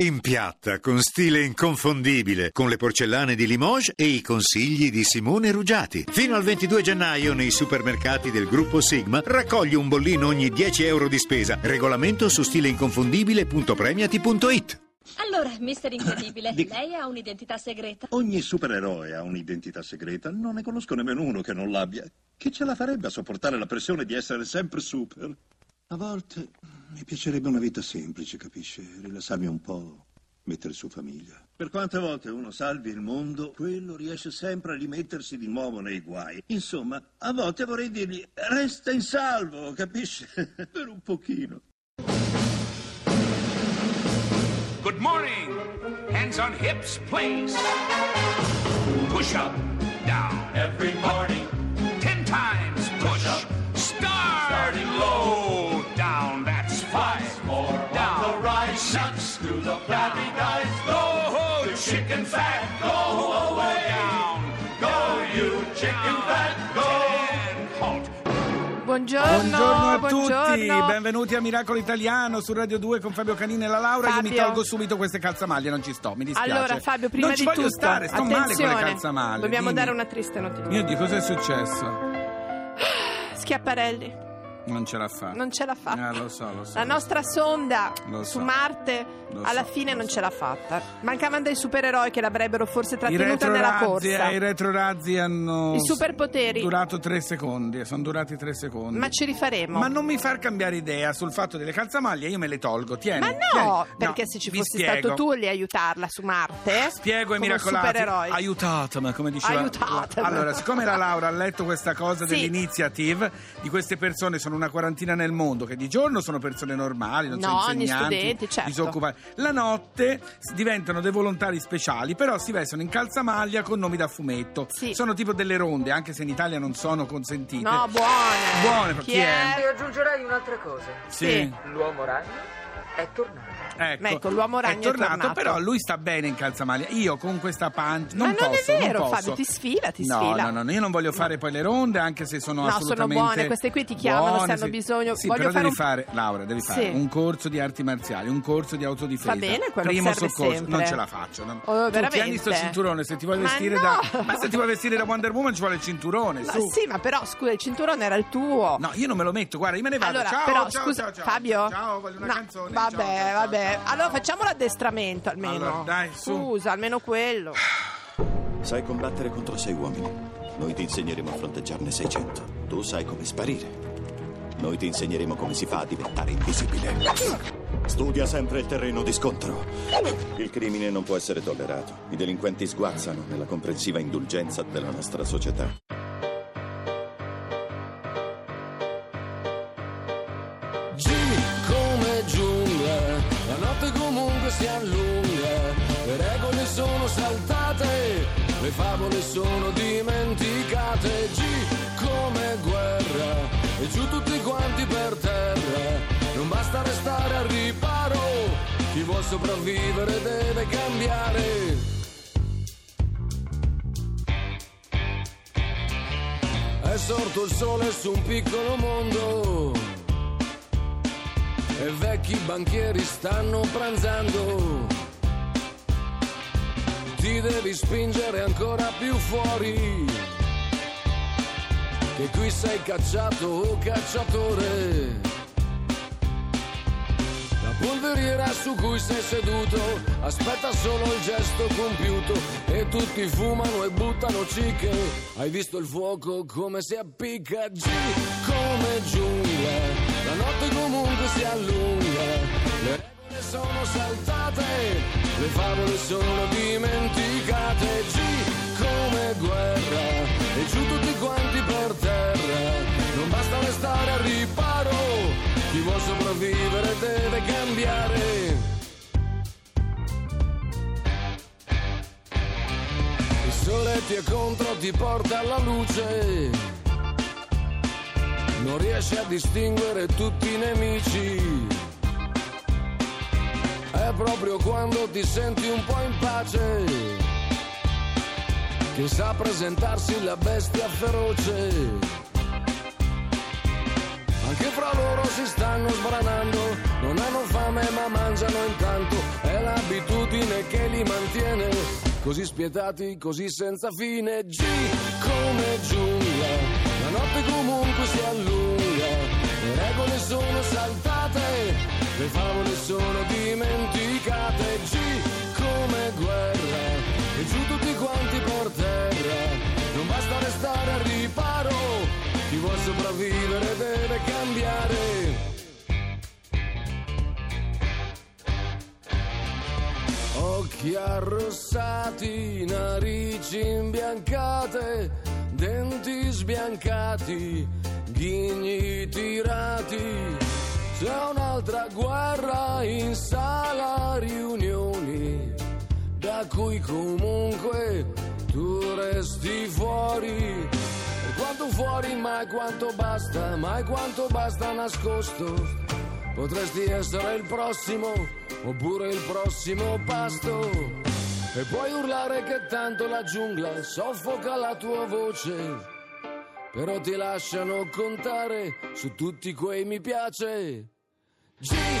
In piatta, con stile inconfondibile, con le porcellane di Limoges e i consigli di Simone Ruggiati. Fino al 22 gennaio nei supermercati del gruppo Sigma raccogli un bollino ogni 10 euro di spesa. Regolamento su stileinconfondibile.premiati.it Allora, mister Incredibile, Dica. lei ha un'identità segreta? Ogni supereroe ha un'identità segreta, non ne conosco nemmeno uno che non l'abbia. Che ce la farebbe a sopportare la pressione di essere sempre super? A volte mi piacerebbe una vita semplice, capisce? Rilassarmi un po', mettere su famiglia. Per quante volte uno salvi il mondo, quello riesce sempre a rimettersi di nuovo nei guai. Insomma, a volte vorrei dirgli, resta in salvo, capisce? per un pochino. Good morning. Hands on hips, please. Push up, down. Every morning. Ten times push. up. Fat. Go away. Go, you chicken fat. Go. Halt. Buongiorno, Buongiorno a buongiorno. tutti, benvenuti a Miracolo Italiano su Radio 2 con Fabio Canini e la Laura. Io mi Fabio. tolgo subito queste calzamaglie, non ci sto, mi dispiace. Allora, Fabio, prima non ci di voglio tutto, stare, sto male con le calzamaglie. dobbiamo dimmi. dare una triste notizia. Io dico cosa è successo? Schiaparelli, Non ce la fa. non ce l'ha fatta. Eh, lo so, lo so. La nostra sonda Lo su so. Marte Lo alla so, fine non so. ce l'ha fatta. Mancavano dei supereroi che l'avrebbero forse trattenuta nella corsa. eh, I retrorazzi hanno I superpoteri. durato tre secondi, sono durati tre secondi. Ma ci rifaremo. Ma non mi far cambiare idea sul fatto delle calzamaglie, io me le tolgo, tieni. Ma no, tieni. perché No, se ci fossi stato tu lì a aiutarla su Marte. Spiego ai miracolati. supereroi. Aiutatemi, come diceva. Aiutatemi. Allora, siccome la Laura ha letto questa cosa Sì. dell'iniziative, di queste persone sono una quarantina nel mondo che di giorno sono persone normali, non No, sono insegnanti, studenti, certo. disoccupati. La notte diventano dei volontari speciali, però si vestono in calzamaglia con nomi da fumetto. Sì. Sono tipo delle ronde, anche se in Italia non sono consentite. No, buone. Buone, Chi, chi è? è? E aggiungerei un'altra cosa. Sì. L'uomo ragno è tornato. Ecco, Ecco, l'uomo ragno è tornato. però lui sta bene in calzamaglia. Io con questa pancia non Ma non posso, è vero, non posso. Fabio, ti sfila, ti no, sfila. No, no, io non voglio fare poi le ronde, anche se sono No, sono assolutamente buone, queste qui ti chiamano se buone, hanno sì. bisogno. Sì, Voglio però fare devi un- fare, Laura, devi fare Sì. un corso di arti marziali, un corso di autodifesa. Va bene, quello primo soccorso. sempre. Non ce la faccio. No. Oh, tu veramente? tieni sto cinturone, se ti vuoi vestire no! da Ma se ti vuoi vestire da Wonder Woman ci vuole il cinturone, No, sì, ma però scusa, il cinturone era il tuo. No, io non me lo metto, guarda, io me ne vado. Allora, ciao, però ciao, scusa, ciao, ciao. Fabio. Ciao, voglio una No, canzone. Vabbè, vabbè. Ciao. Allora facciamo l'addestramento almeno. Allora, dai, su. Scusa, almeno quello. Sai combattere contro sei uomini. Noi ti insegneremo a fronteggiarne 600. Tu sai come sparire. Noi ti insegneremo come si fa a diventare invisibile. Studia sempre il terreno di scontro. Il crimine non può essere tollerato. I delinquenti sguazzano nella comprensiva indulgenza della nostra società. Si allunga, le regole sono saltate, le favole sono dimenticate, G come guerra, e giù tutti quanti per terra, non basta restare al riparo, chi vuol sopravvivere deve cambiare. È sorto il sole su un piccolo mondo e vecchi banchieri stanno pranzando. Ti devi spingere ancora più fuori, che qui sei cacciato o cacciatore. La polveriera su cui sei seduto aspetta solo il gesto compiuto e tutti fumano e buttano cicche. Hai visto il fuoco come si appicca? G come giungla, la notte comunque si allunga. Le regole sono saltate, le favole sono dimenticate. G come guerra e giù tutti quanti per terra. Non basta restare al riparo. Chi vuol sopravvivere deve cambiare. Il sole ti è contro, ti porta alla luce. Non riesci a distinguere tutti i nemici. È proprio quando ti senti un po' in pace che sa presentarsi la bestia feroce. che fra loro si stanno sbranando. Non hanno fame ma mangiano intanto, è l'abitudine che li mantiene. Così spietati, così senza fine, G come giungla, la notte comunque si regole sono saltate, le favole sono dimenticate, G come guerra, e giù tutti quanti per terra, non basta restare al riparo, chi vuol sopravvivere deve cambiare. Occhi arrossati, narici imbiancate, denti sbiancati, ghigni tirati. C'è un'altra guerra in sala riunioni, da cui comunque tu resti fuori. E quanto fuori, mai quanto basta, mai quanto basta nascosto. Potresti essere il prossimo, oppure il prossimo pasto. E puoi urlare che tanto la giungla soffoca la tua voce. Però ti lasciano contare su tutti quei mi piace. G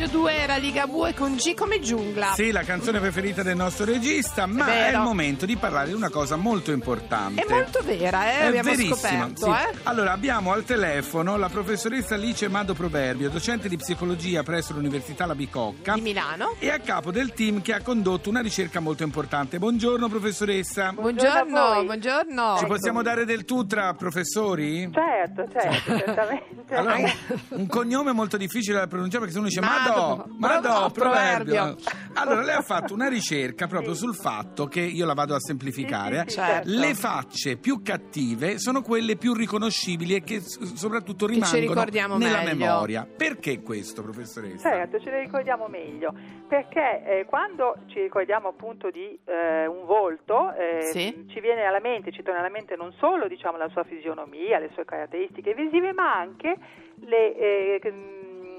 Radio 2 era Liga Bue con G come giungla. Sì, la canzone preferita del nostro regista, ma Vero. è il momento di parlare di una cosa molto importante. È molto vera, eh? È abbiamo scoperto. sì. Eh? Allora, abbiamo al telefono la professoressa Alice Mado Proverbio, docente di psicologia presso l'Università La Bicocca Di Milano. e a capo del team che ha condotto una ricerca molto importante. Buongiorno professoressa. Buongiorno, buongiorno. Ci possiamo dare del tu tra professori? Certo, certo, certamente. Allora, un, un cognome molto difficile da pronunciare perché se uno dice Mado, Mado, Mado, Mado, proverbio. proverbio. Allora, lei ha fatto una ricerca proprio sul fatto che, io la vado a semplificare, Sì, sì, sì, eh, certo. le facce più cattive sono quelle più riconoscibili e che s- soprattutto Che ci rimangono ricordiamo nella meglio. memoria. Perché questo, professoressa? Certo, ce le ricordiamo meglio, perché eh, quando ci ricordiamo appunto di eh, un volto, eh, Sì. ci viene alla mente, ci torna alla mente non solo diciamo, la sua fisionomia, le sue caratteristiche visive, ma anche le, eh,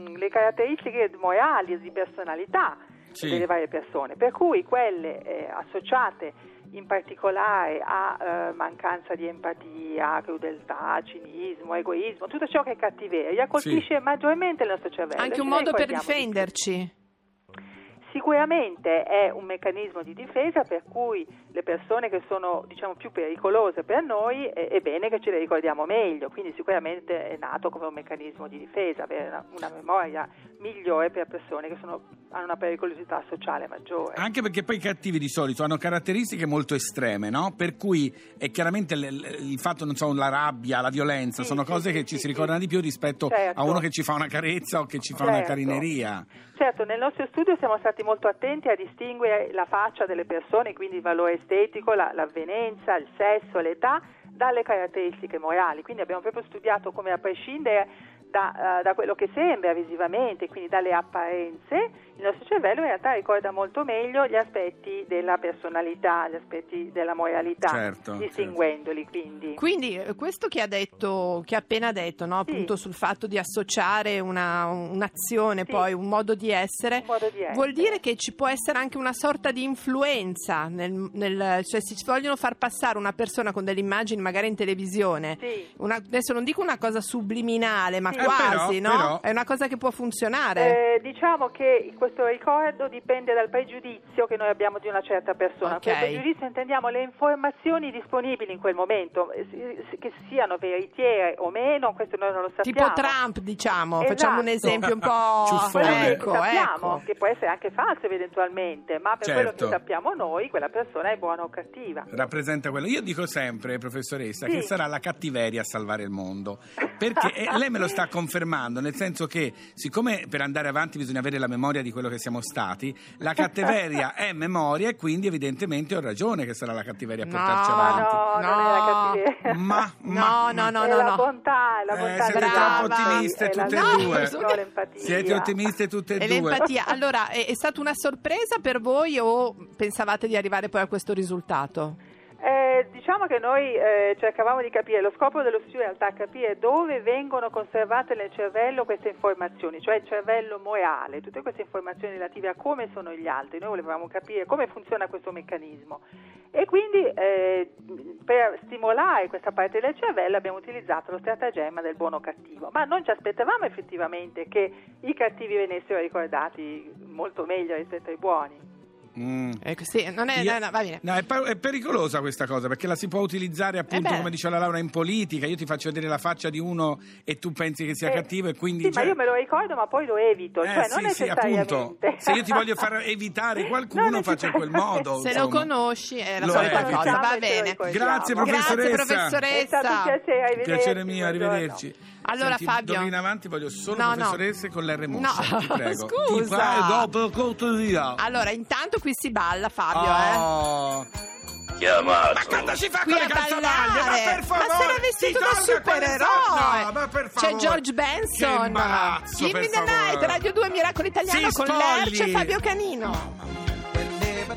mm, le caratteristiche morali di personalità Sì. delle varie persone, per cui quelle eh, associate in particolare a eh, mancanza di empatia, crudeltà, cinismo, egoismo, tutto ciò che è cattiveria colpisce maggiormente il nostro cervello. Anche un modo per difenderci. Sicuramente è un meccanismo di difesa per cui le persone che sono diciamo, più pericolose per noi è, bene che ce le ricordiamo meglio, quindi sicuramente è nato come un meccanismo di difesa, avere una, una memoria migliore per persone che sono- hanno una pericolosità sociale maggiore. Anche perché poi i cattivi di solito hanno caratteristiche molto estreme, no? Per cui è chiaramente l- l- il fatto, non so, la rabbia, la violenza, Sì, sono sì, cose sì, che ci si ricordano di più rispetto Certo. a uno che ci fa una carezza o che ci fa una Certo. carineria. Certo, nel nostro studio siamo stati molto attenti a distinguere la faccia delle persone, quindi il valore estetico, la- l'avvenenza, il sesso, l'età, dalle caratteristiche morali. Quindi abbiamo proprio studiato come a prescindere da, eh, da quello che sembra visivamente, quindi dalle apparenze, il nostro cervello in realtà ricorda molto meglio gli aspetti della personalità, gli aspetti della moralità, Certo, distinguendoli quindi. Quindi eh, questo che ha detto, che ha appena detto, no? appunto sul fatto di associare una- un'azione, Sì. poi un modo di essere, Un modo di essere. vuol dire che ci può essere anche una sorta di influenza, nel, nel- cioè se ci vogliono far passare una persona con delle immagini magari in televisione, Sì. una- adesso non dico una cosa subliminale, ma Sì. Eh, quasi, però- no? però- È una cosa che può funzionare. Eh, diciamo che questo ricordo dipende dal pregiudizio che noi abbiamo di una certa persona. Ok. Per pregiudizio intendiamo le informazioni disponibili in quel momento, eh, che siano veritiere o meno, questo noi non lo Tipo sappiamo. Trump, diciamo, Esatto. facciamo un esempio un po'... Ciuffone. Quello che ecco, sappiamo, ecco. che può essere anche falso eventualmente, ma per quello Certo. che sappiamo noi, quella persona è buona o cattiva. rappresenta quello. Io dico sempre, professoressa, Sì. che sarà la cattiveria a salvare il mondo. Perché e lei me lo sta confermando, nel senso che, siccome per andare avanti bisogna avere la memoria di quello che siamo stati, la cattiveria è memoria e quindi evidentemente ho ragione che sarà la cattiveria a No. portarci Ma avanti. no, non è No. la cattiveria. Ma, No, ma- no, no, è no, la no. bontà, è la Eh, bontà siete degli troppo ottimiste tutte e no, due. no, l'empatia. Siete ottimiste tutte e, E due. l'empatia, allora è, è stata una sorpresa per voi o pensavate di arrivare poi a questo risultato? Eh, diciamo che noi eh, cercavamo di capire, lo scopo dello studio in realtà è capire dove vengono conservate nel cervello queste informazioni, cioè il cervello moreale, tutte queste informazioni relative a come sono gli altri. Noi volevamo capire come funziona questo meccanismo e quindi eh, per stimolare questa parte del cervello abbiamo utilizzato lo stratagemma del buono cattivo, ma non ci aspettavamo effettivamente che i cattivi venissero ricordati molto meglio rispetto ai buoni. Mm. Ecco, sì, non è, Io- no, no, va bene. No, è, pa- è pericolosa questa cosa perché la si può utilizzare appunto Eh beh. come dice la Laura in politica. Io ti faccio vedere la faccia di uno e tu pensi che sia Eh, cattivo e quindi Sì, cioè- ma io me lo ricordo, ma poi lo evito, Eh, cioè sì, non sì, necessariamente. appunto. Se io ti voglio far evitare qualcuno, faccio in quel modo. Se lo insomma. conosci è la Lo solita eviti. cosa, va lo bene. Grazie, Grazie, professoressa. Grazie È stato un professoressa. piacere, arrivederci. Piacere mio, buongiorno. arrivederci. Allora, Senti, Fabio. d'ora in avanti voglio solo No, no. professoresse con l'R moscia, No, ti prego. scusa. Ti prego, per cortesia. Allora, intanto qui si balla, Fabio, eh. Oh. Ma cosa si fa Qui con a le calzamaglie? Ma per favore! Ma sei vestito da supereroe. No, ma per C'è favore. George Che Benson. imbarazzo, Give per me the favore. night, Radio 2 Miracolo Italiano Si con. Lerch e Fabio Canino. Whenever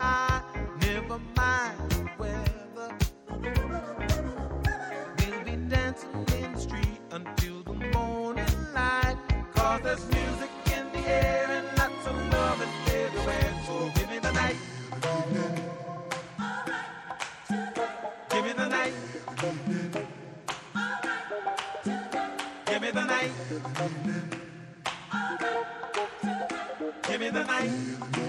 up. Never mind the weather. We'll be dancing in the street until the morning light. Cause there's music in the air and lots of loving everywhere. So give me the night. Give me the night. Give me the night. Give me the night.